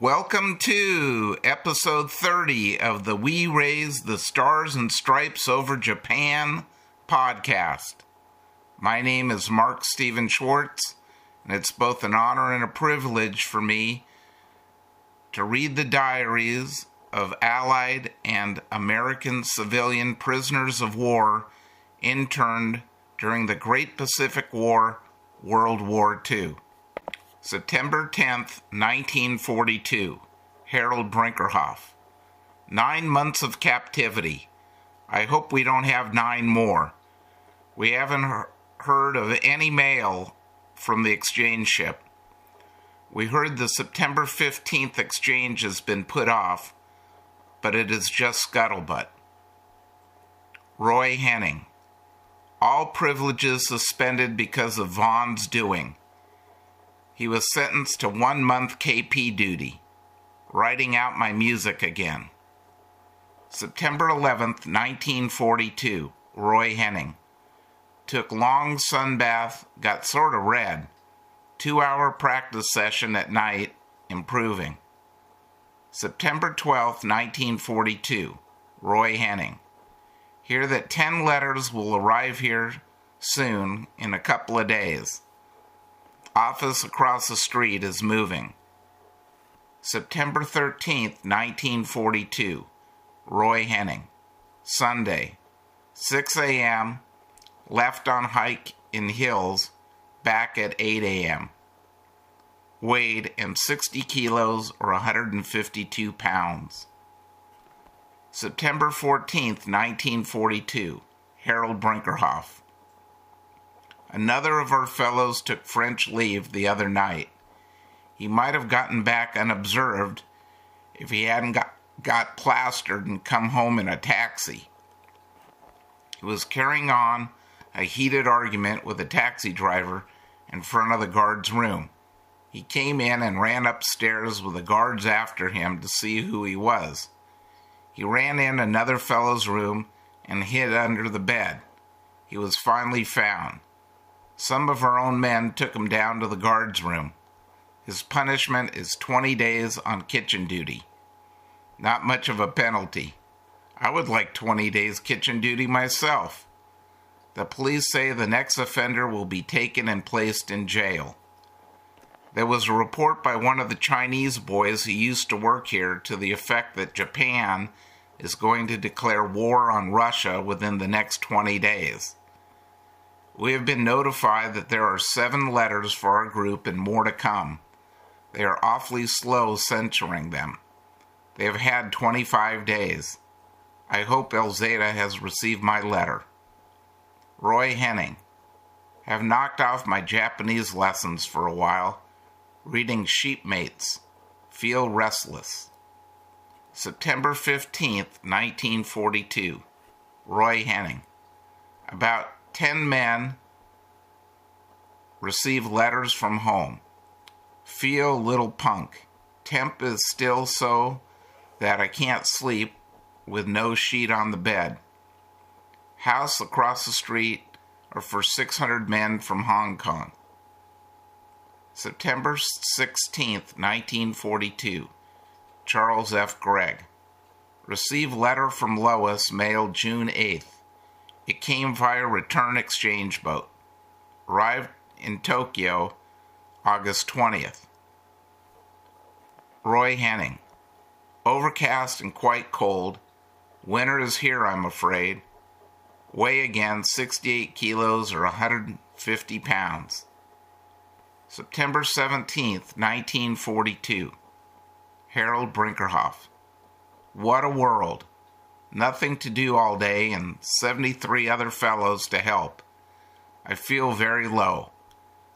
Welcome to episode 30 of the We Raised the Stars and Stripes Over Japan podcast. My name is Mark Steven Schwartz, and it's both an honor and a privilege for me to read the diaries of Allied and American civilian prisoners of war interned during the Great Pacific War, World War II. September 10th, 1942. Harold Brinkerhoff. Nine months of captivity. I hope we don't have nine more. We haven't heard of any mail from the exchange ship. We heard the September 15th exchange has been put off, but it is just scuttlebutt. Roy Henning. All privileges suspended because of Vaughn's doing. He was sentenced to one month KP duty, writing out my music again. September 11th, 1942, Roy Henning. Took long sun bath, got sort of red. Two hour practice session at night, improving. September 12th, 1942, Roy Henning. Hear that 10 letters will arrive here soon in a couple of days. Office across the street is moving. September 13th, 1942. Roy Henning. Sunday. 6 a.m. Left on hike in hills. Back at 8 a.m. Weighed am 60 kilos or 152 pounds. September 14th, 1942. Harold Brinkerhoff. Another of our fellows took French leave the other night. He might have gotten back unobserved if he hadn't got, got plastered and come home in a taxi. He was carrying on a heated argument with a taxi driver in front of the guard's room. He came in and ran upstairs with the guards after him to see who he was. He ran in another fellow's room and hid under the bed. He was finally found. Some of our own men took him down to the guard's room. His punishment is 20 days on kitchen duty. Not much of a penalty. I would like 20 days kitchen duty myself. The police say the next offender will be taken and placed in jail. There was a report by one of the Chinese boys who used to work here to the effect that Japan is going to declare war on Russia within the next 20 days. We have been notified that there are seven letters for our group and more to come. They are awfully slow censoring them. They have had 25 days. I hope Elzada has received my letter. Roy Henning. Have knocked off my Japanese lessons for a while, reading Sheepmates. Feel restless. September 15th, 1942. Roy Henning. About 10 men receive letters from home. Feel little punk. Temp is still so that I can't sleep with no sheet on the bed. House across the street are for 600 men from Hong Kong. September 16th, 1942. Charles F. Gregg. Receive letter from Lois mailed June 8th. It came via return exchange boat. Arrived in Tokyo August 20th. Roy Henning. Overcast and quite cold. Winter is here, I'm afraid. Weigh again 68 kilos or 150 pounds. September 17th, 1942. Harold Brinkerhoff. What a world! Nothing to do all day, and 73 other fellows to help. I feel very low.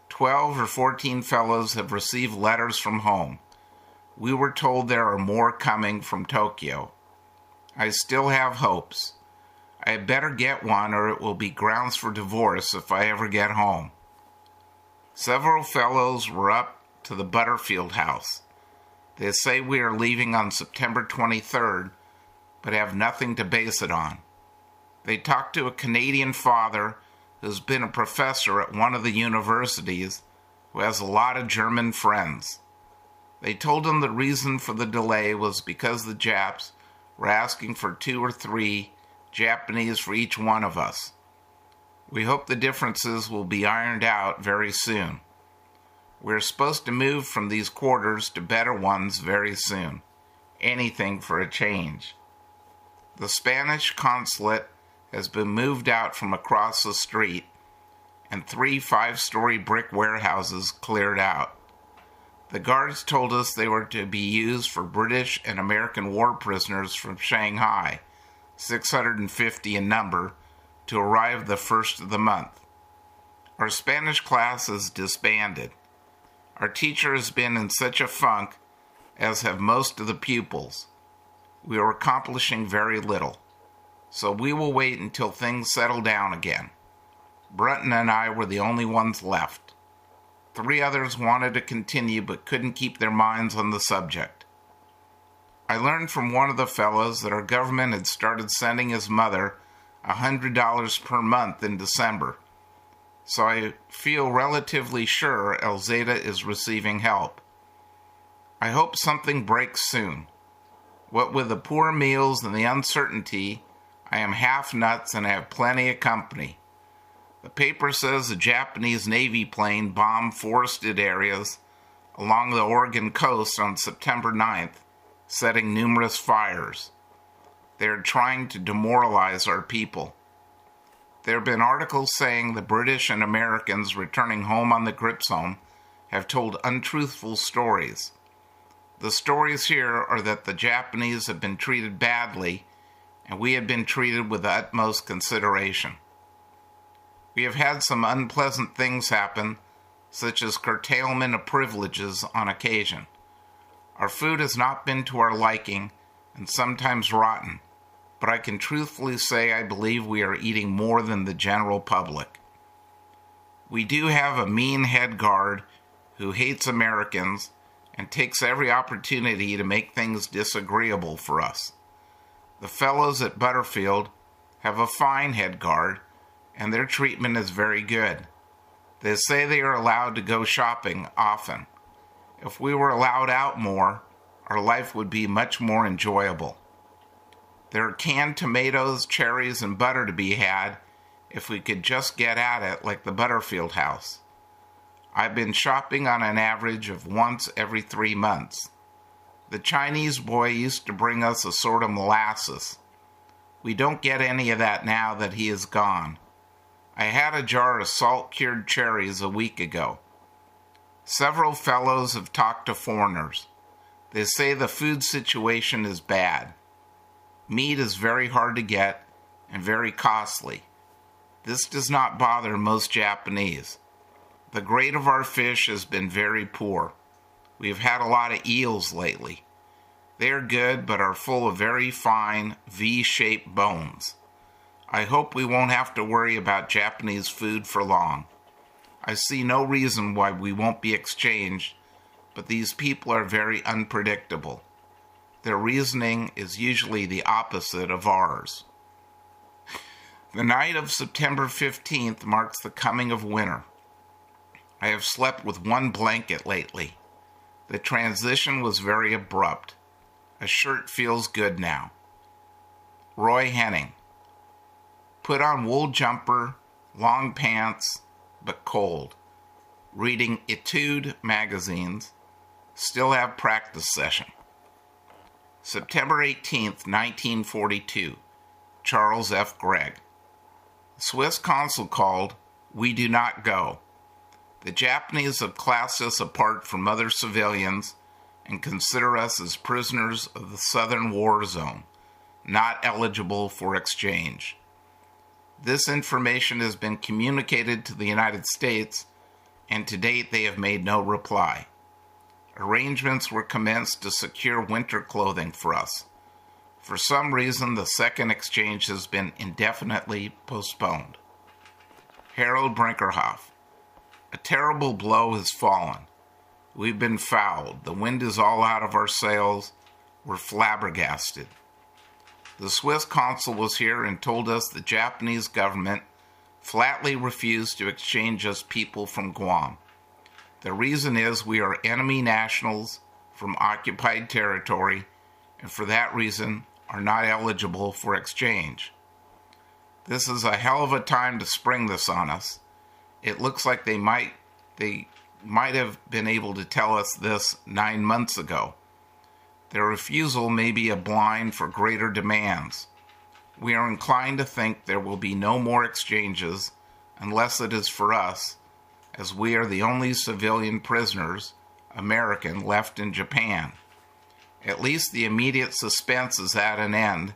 12 or 14 fellows have received letters from home. We were told there are more coming from Tokyo. I still have hopes. I had better get one, or it will be grounds for divorce if I ever get home. Several fellows were up to the Butterfield house. They say we are leaving on September 23rd but have nothing to base it on. They talked to a Canadian father who's been a professor at one of the universities who has a lot of German friends. They told him the reason for the delay was because the Japs were asking for two or three Japanese for each one of us. We hope the differences will be ironed out very soon. We're supposed to move from these quarters to better ones very soon. Anything for a change. The Spanish consulate has been moved out from across the street, and three five story brick warehouses cleared out. The guards told us they were to be used for British and American war prisoners from Shanghai, 650 in number, to arrive the first of the month. Our Spanish class is disbanded. Our teacher has been in such a funk, as have most of the pupils. We are accomplishing very little. So we will wait until things settle down again. Brunton and I were the only ones left. Three others wanted to continue but couldn't keep their minds on the subject. I learned from one of the fellows that our government had started sending his mother $100 per month in December. So I feel relatively sure Elzada is receiving help. I hope something breaks soon. What with the poor meals and the uncertainty, I am half nuts and have plenty of company. The paper says a Japanese Navy plane bombed forested areas along the Oregon coast on September 9th, setting numerous fires. They are trying to demoralize our people. There have been articles saying the British and Americans returning home on the Gripsholm have told untruthful stories. The stories here are that the Japanese have been treated badly and we have been treated with the utmost consideration. We have had some unpleasant things happen, such as curtailment of privileges on occasion. Our food has not been to our liking and sometimes rotten, but I can truthfully say I believe we are eating more than the general public. We do have a mean head guard who hates Americans and takes every opportunity to make things disagreeable for us. The fellows at Butterfield have a fine head guard, and their treatment is very good. They say they are allowed to go shopping often. If we were allowed out more, our life would be much more enjoyable. There are canned tomatoes, cherries, and butter to be had if we could just get at it like the Butterfield house. I've been shopping on an average of once every three months. The Chinese boy used to bring us a sort of molasses. We don't get any of that now that he is gone. I had a jar of salt cured cherries a week ago. Several fellows have talked to foreigners. They say the food situation is bad. Meat is very hard to get and very costly. This does not bother most Japanese. The grade of our fish has been very poor. We have had a lot of eels lately. They are good, but are full of very fine V shaped bones. I hope we won't have to worry about Japanese food for long. I see no reason why we won't be exchanged, but these people are very unpredictable. Their reasoning is usually the opposite of ours. The night of September 15th marks the coming of winter. I have slept with one blanket lately. The transition was very abrupt. A shirt feels good now. Roy Henning. Put on wool jumper, long pants, but cold. Reading Etude magazines. Still have practice session. September 18th, 1942. Charles F. Gregg. Swiss consul called. We do not go. The Japanese have classed us apart from other civilians and consider us as prisoners of the Southern War Zone, not eligible for exchange. This information has been communicated to the United States, and to date they have made no reply. Arrangements were commenced to secure winter clothing for us. For some reason, the second exchange has been indefinitely postponed. Harold Brinkerhoff. A terrible blow has fallen. We've been fouled. The wind is all out of our sails. We're flabbergasted. The Swiss consul was here and told us the Japanese government flatly refused to exchange us people from Guam. The reason is we are enemy nationals from occupied territory and for that reason are not eligible for exchange. This is a hell of a time to spring this on us. It looks like they might they might have been able to tell us this 9 months ago. Their refusal may be a blind for greater demands. We are inclined to think there will be no more exchanges unless it is for us, as we are the only civilian prisoners, American, left in Japan. At least the immediate suspense is at an end,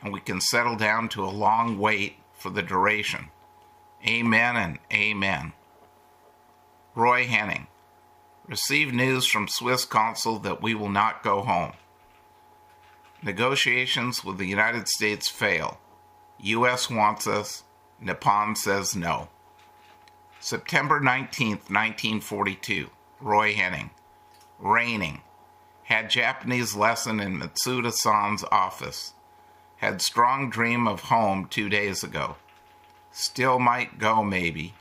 and we can settle down to a long wait for the duration. Amen and amen. Roy Henning. Received news from Swiss consul that we will not go home. Negotiations with the United States fail. U.S. wants us. Nippon says no. September 19, 1942. Roy Henning. Raining. Had Japanese lesson in Mitsuda san's office. Had strong dream of home two days ago. Still might go, maybe.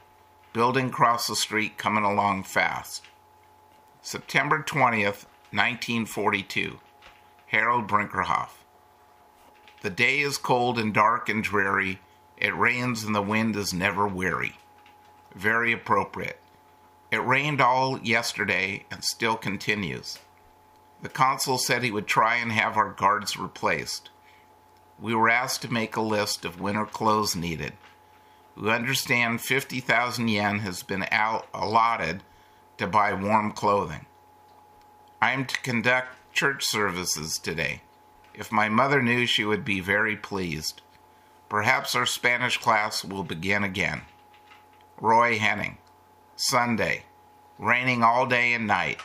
Building across the street coming along fast. September 20th, 1942. Harold Brinkerhoff. The day is cold and dark and dreary. It rains and the wind is never weary. Very appropriate. It rained all yesterday and still continues. The consul said he would try and have our guards replaced. We were asked to make a list of winter clothes needed. We understand 50,000 yen has been allotted to buy warm clothing. I am to conduct church services today. If my mother knew, she would be very pleased. Perhaps our Spanish class will begin again. Roy Henning. Sunday. Raining all day and night.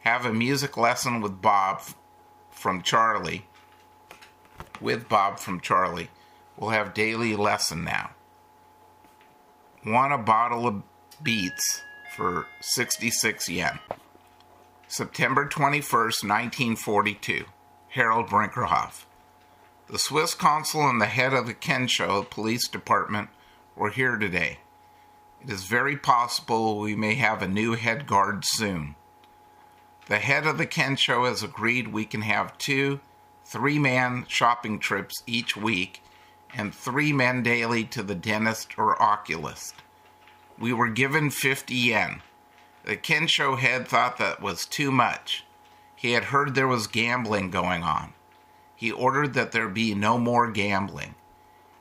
Have a music lesson with Bob from Charlie. With Bob from Charlie. We'll have daily lesson now. Want a bottle of beets for 66 yen. September 21st, 1942. Harold Brinkerhoff. The Swiss consul and the head of the Kensho Police Department were here today. It is very possible we may have a new head guard soon. The head of the Kensho has agreed we can have two three man shopping trips each week and three men daily to the dentist or oculist. We were given 50 yen. The Kensho head thought that was too much. He had heard there was gambling going on. He ordered that there be no more gambling.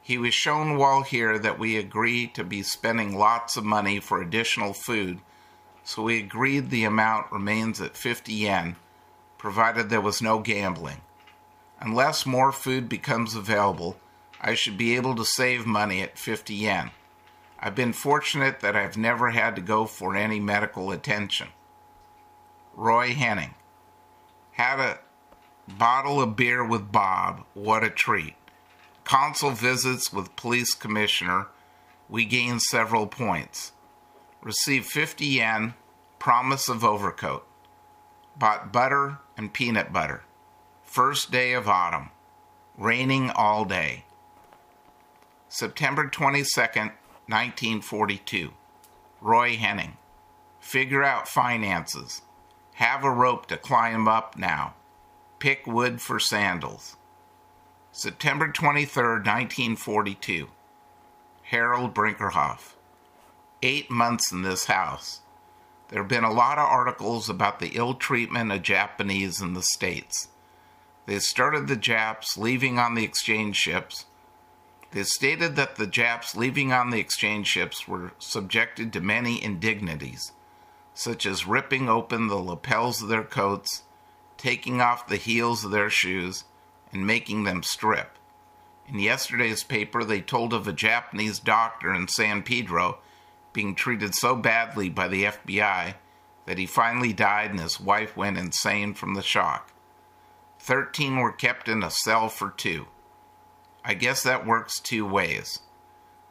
He was shown while here that we agree to be spending lots of money for additional food, so we agreed the amount remains at 50 yen, provided there was no gambling. Unless more food becomes available, I should be able to save money at 50 yen. I've been fortunate that I've never had to go for any medical attention. Roy Henning. Had a bottle of beer with Bob. What a treat. Consul visits with police commissioner. We gain several points. Received 50 yen. Promise of overcoat. Bought butter and peanut butter. First day of autumn. Raining all day. September 22, 1942. Roy Henning. Figure out finances. Have a rope to climb up now. Pick wood for sandals. September 23, 1942. Harold Brinkerhoff. Eight months in this house. There have been a lot of articles about the ill treatment of Japanese in the States. They started the Japs leaving on the exchange ships. They stated that the Japs leaving on the exchange ships were subjected to many indignities, such as ripping open the lapels of their coats, taking off the heels of their shoes, and making them strip. In yesterday's paper, they told of a Japanese doctor in San Pedro being treated so badly by the FBI that he finally died and his wife went insane from the shock. Thirteen were kept in a cell for two. I guess that works two ways.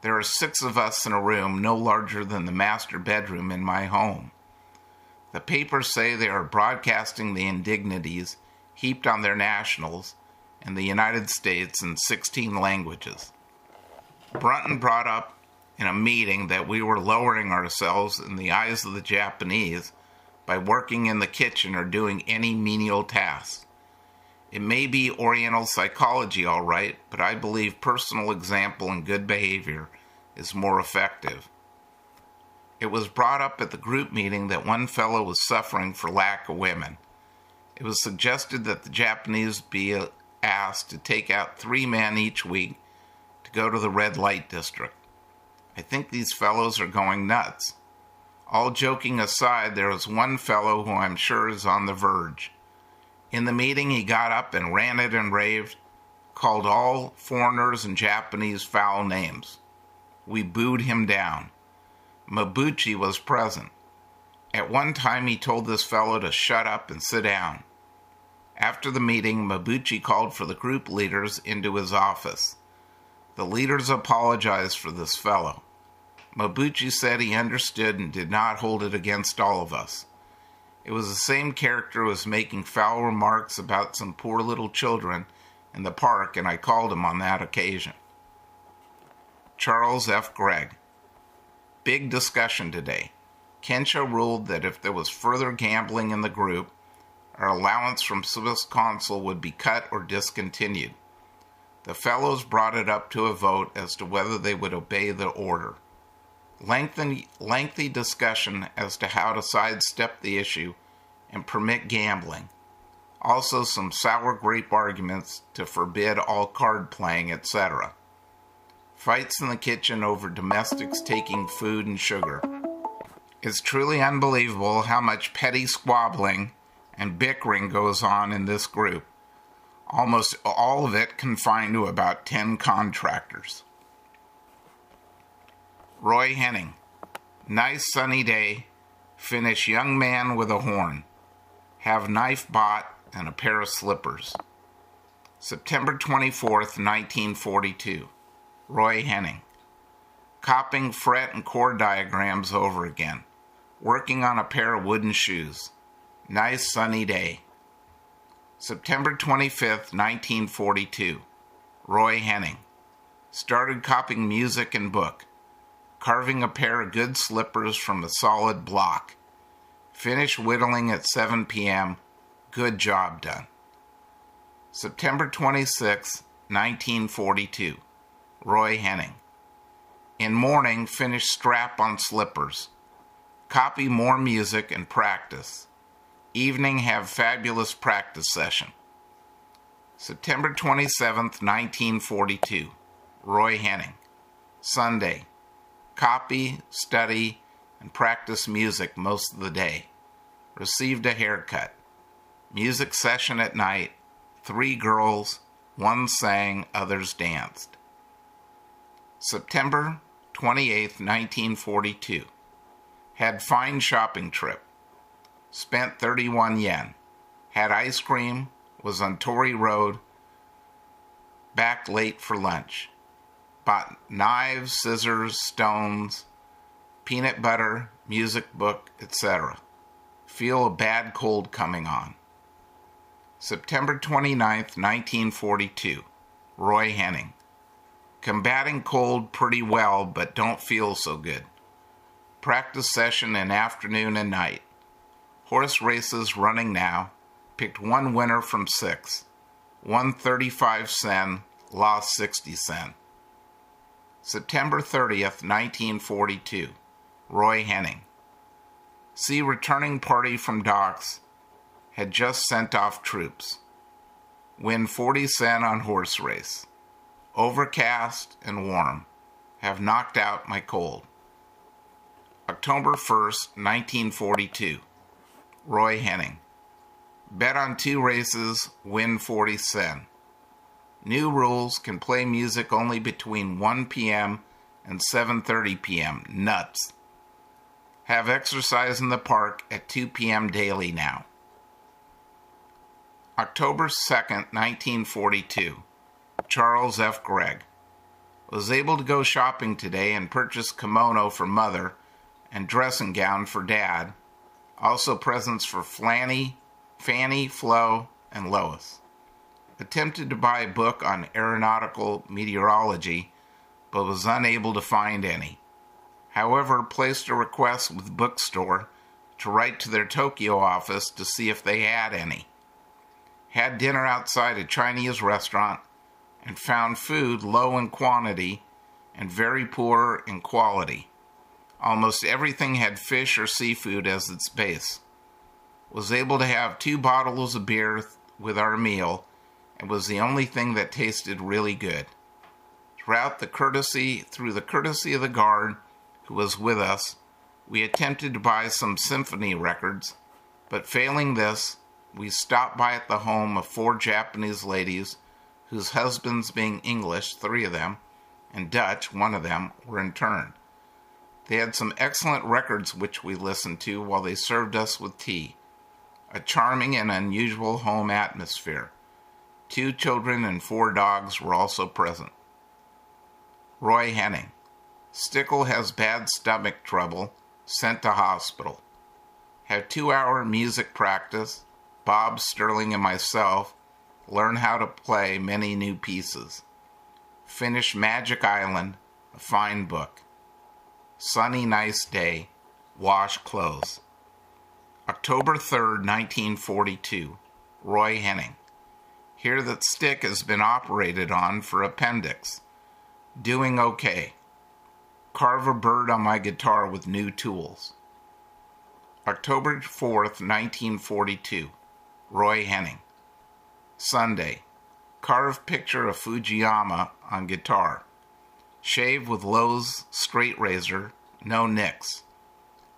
There are six of us in a room no larger than the master bedroom in my home. The papers say they are broadcasting the indignities heaped on their nationals in the United States in 16 languages. Brunton brought up in a meeting that we were lowering ourselves in the eyes of the Japanese by working in the kitchen or doing any menial tasks. It may be Oriental psychology, all right, but I believe personal example and good behavior is more effective. It was brought up at the group meeting that one fellow was suffering for lack of women. It was suggested that the Japanese be asked to take out three men each week to go to the red light district. I think these fellows are going nuts. All joking aside, there is one fellow who I'm sure is on the verge. In the meeting, he got up and ranted and raved, called all foreigners and Japanese foul names. We booed him down. Mabuchi was present. At one time, he told this fellow to shut up and sit down. After the meeting, Mabuchi called for the group leaders into his office. The leaders apologized for this fellow. Mabuchi said he understood and did not hold it against all of us. It was the same character who was making foul remarks about some poor little children in the park, and I called him on that occasion. Charles F. Gregg. Big discussion today. Kensho ruled that if there was further gambling in the group, our allowance from Swiss Consul would be cut or discontinued. The fellows brought it up to a vote as to whether they would obey the order lengthy, lengthy discussion as to how to sidestep the issue and permit gambling. Also, some sour grape arguments to forbid all card playing, etc. Fights in the kitchen over domestics taking food and sugar. It's truly unbelievable how much petty squabbling and bickering goes on in this group. Almost all of it confined to about 10 contractors. Roy Henning. Nice sunny day. Finish young man with a horn. Have knife bought and a pair of slippers. September 24th, 1942. Roy Henning. Copying fret and chord diagrams over again. Working on a pair of wooden shoes. Nice sunny day. September 25th, 1942. Roy Henning. Started copying music and book carving a pair of good slippers from a solid block. Finish whittling at 7 p.m. Good job done. September 26, 1942. Roy Henning. In morning, finish strap on slippers. Copy more music and practice. Evening, have fabulous practice session. September 27, 1942. Roy Henning. Sunday copy, study, and practice music most of the day. Received a haircut. Music session at night. Three girls, one sang, others danced. September 28, 1942. Had fine shopping trip. Spent 31 yen. Had ice cream, was on Torii Road, back late for lunch bought knives, scissors, stones, peanut butter, music book, etc. Feel a bad cold coming on. September 29, 1942. Roy Henning. Combating cold pretty well, but don't feel so good. Practice session in afternoon and night. Horse races running now. Picked one winner from six. Won 35 sen, lost 60 sen. September 30th, 1942. Roy Henning. See returning party from docks had just sent off troops. Win 40 cent on horse race. Overcast and warm. Have knocked out my cold. October 1st, 1942. Roy Henning. Bet on two races, win 40 sen. New rules can play music only between 1 p.m. and 7:30 p.m. Nuts. Have exercise in the park at 2 p.m. daily now. October 2nd, 1942. Charles F. Gregg. Was able to go shopping today and purchase kimono for mother and dressing gown for dad. Also presents for Flanny, Fanny, Flo, and Lois attempted to buy a book on aeronautical meteorology, but was unable to find any. However, placed a request with bookstore to write to their Tokyo office to see if they had any. Had dinner outside a Chinese restaurant and found food low in quantity and very poor in quality. Almost everything had fish or seafood as its base. Was able to have two bottles of beer with our meal and was the only thing that tasted really good. Throughout the courtesy through the courtesy of the guard who was with us, we attempted to buy some symphony records, but failing this, we stopped by at the home of four Japanese ladies whose husbands being English, three of them, and Dutch, one of them, were interned. They had some excellent records which we listened to while they served us with tea. A charming and unusual home atmosphere. Two children and four dogs were also present. Roy Henning. Stickle has bad stomach trouble, sent to hospital. Have two hour music practice. Bob Sterling and myself learn how to play many new pieces. Finish Magic Island, a fine book. Sunny, nice day. Wash clothes. October 3rd, 1942. Roy Henning. Hear that stick has been operated on for appendix. Doing okay. Carve a bird on my guitar with new tools. October 4th, 1942. Roy Henning. Sunday. Carved picture of Fujiyama on guitar. Shave with Lowe's straight razor, no nicks.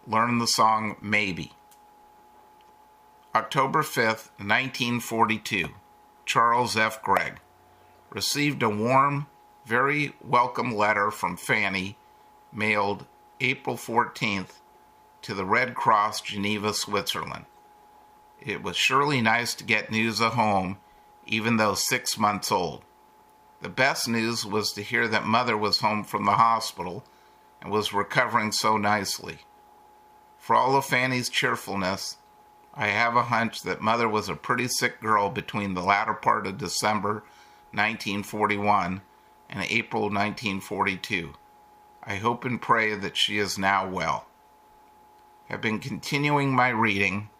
Learn the song Maybe. October 5th, 1942. Charles F. Gregg. Received a warm, very welcome letter from Fanny, mailed April 14th to the Red Cross, Geneva, Switzerland. It was surely nice to get news of home even though six months old. The best news was to hear that mother was home from the hospital and was recovering so nicely. For all of Fanny's cheerfulness, I have a hunch that mother was a pretty sick girl between the latter part of December 1941 and April 1942. I hope and pray that she is now well. Have been continuing my reading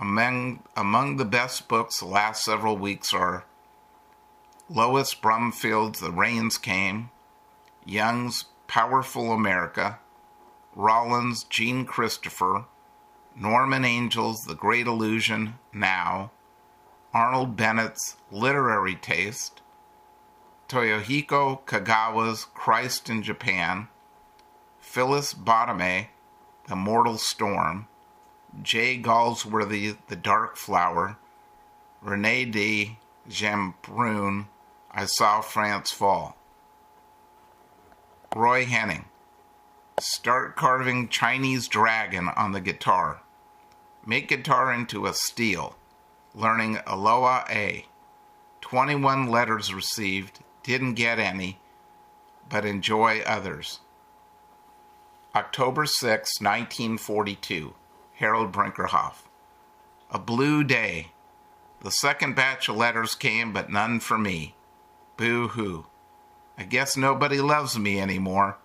among, among the best books the last several weeks are Louis Bromfield's The Rains Came, Young's Powerful America, Rolland's Jean Christopher, Norman Angell's The Great Illusion Now, Arnold Bennett's Literary Taste, Toyohiko Kagawa's Christ in Japan, Phyllis Bottome, The Mortal Storm, J. Galsworthy, The Dark Flower, Rene de Chambrun, I Saw France Fall. Roy Henning, Start carving Chinese dragon on the guitar. Make guitar into a steel. Learning Aloha Oe. 21 letters received, didn't get any, but enjoy others. October 6, 1942. Harold Brinkerhoff. A blue day. The second batch of letters came, but none for me. Boo hoo. I guess nobody loves me anymore.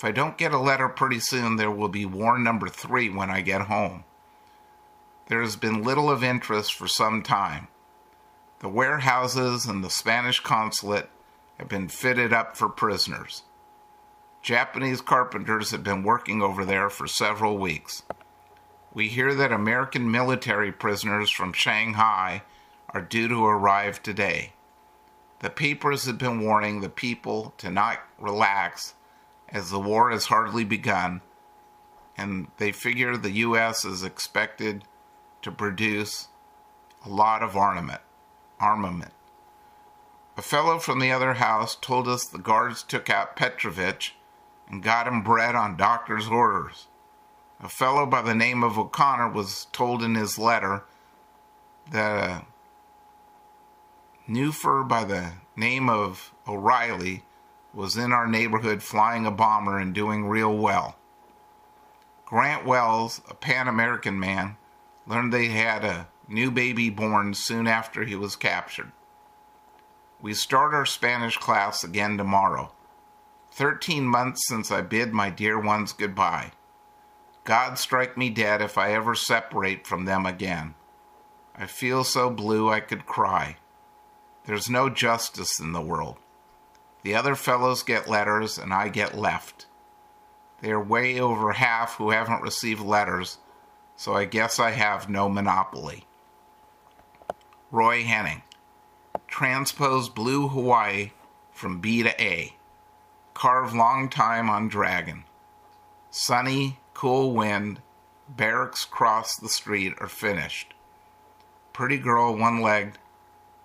If I don't get a letter pretty soon, there will be war number three when I get home. There has been little of interest for some time. The warehouses and the Spanish consulate have been fitted up for prisoners. Japanese carpenters have been working over there for several weeks we hear that American military prisoners from Shanghai are due to arrive today. The papers have been warning the people to not relax as the war has hardly begun, and they figure the U.S. is expected to produce a lot of armament. armament. A fellow from the other house told us the guards took out Petrovich and got him bread on doctor's orders. A fellow by the name of O'Connor was told in his letter that uh, a Newfer by the name of O'Reilly was in our neighborhood flying a bomber and doing real well. Grant Wells, a Pan American man, learned they had a new baby born soon after he was captured. We start our Spanish class again tomorrow. Thirteen months since I bid my dear ones goodbye. God strike me dead if I ever separate from them again. I feel so blue I could cry. There's no justice in the world. The other fellows get letters and I get left. They are way over half who haven't received letters, so I guess I have no monopoly. Roy Henning. Transpose blue Hawaii from B to A. Carve long time on dragon. Sunny, cool wind, barracks cross the street are finished. Pretty girl, one legged,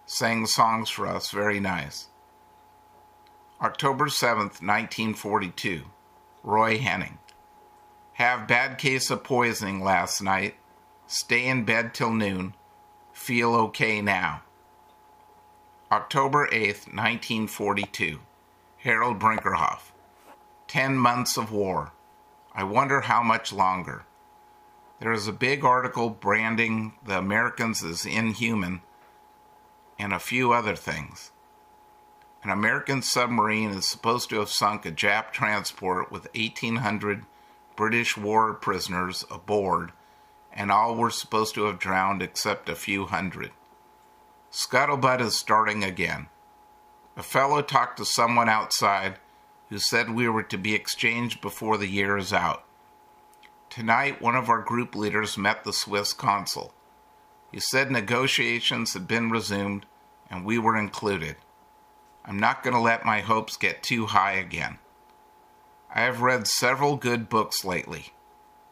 sang songs for us, very nice. October 7th, 1942. Roy Henning. Have bad case of poisoning last night. Stay in bed till noon. Feel okay now. October 8th, 1942. Harold Brinkerhoff. Ten months of war. I wonder how much longer. There is a big article branding the Americans as inhuman and a few other things. An American submarine is supposed to have sunk a Jap transport with 1,800 British war prisoners aboard, and all were supposed to have drowned except a few hundred. Scuttlebutt is starting again. A fellow talked to someone outside who said we were to be exchanged before the year is out. Tonight, one of our group leaders met the Swiss consul. He said negotiations had been resumed and we were included. I'm not going to let my hopes get too high again. I have read several good books lately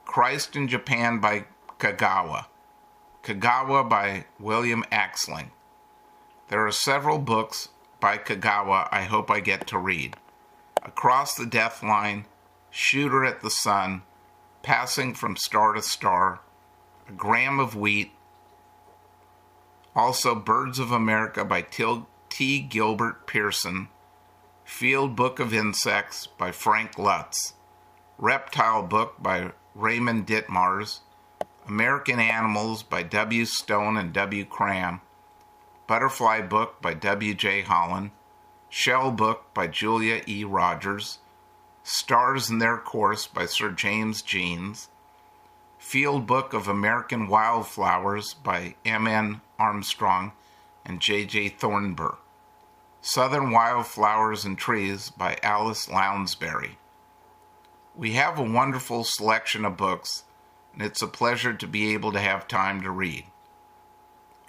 Christ in Japan by Kagawa, Kagawa by William Axling. There are several books by Kagawa I hope I get to read Across the Death Line, Shooter at the Sun, passing from star to star, a grain of wheat. Also, Birds of America by T. Gilbert Pearson, Field Book of Insects by Frank Lutz, Reptile Book by Raymond Ditmars, American Animals by W. Stone and W. Cram, Butterfly Book by W. J. Holland, Shell Book by Julia E. Rogers, Stars in Their Course by Sir James Jeans, Field Book of American Wildflowers by M. N. Armstrong and J. J. Thornber, Southern Wildflowers and Trees by Alice Lounsberry. We have a wonderful selection of books, and it's a pleasure to be able to have time to read.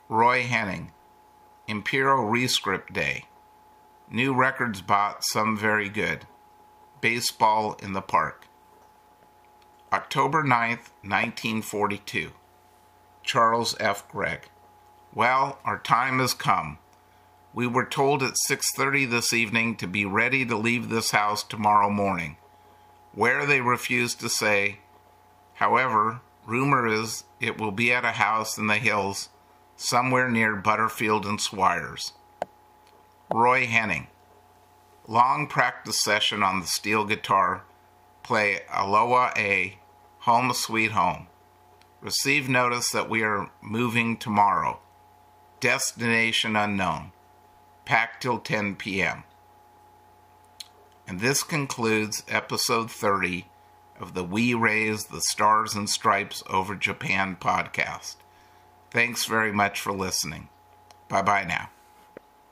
Roy Henning, Imperial Rescript Day. New records bought, some very good. Baseball in the Park. October 9th, 1942. Charles F. Gregg. Well, our time has come. We were told at 6:30 this evening to be ready to leave this house tomorrow morning. Where they refused to say. However, rumor is it will be at a house in the hills somewhere near Butterfield and Swires. Roy Henning long practice session on the steel guitar, play Aloha Oe, Home Sweet Home. Receive notice that we are moving tomorrow. Destination unknown. Pack till 10 p.m. And this concludes episode 30 of the We Raised the Stars and Stripes Over Japan podcast. Thanks very much for listening. Bye bye now.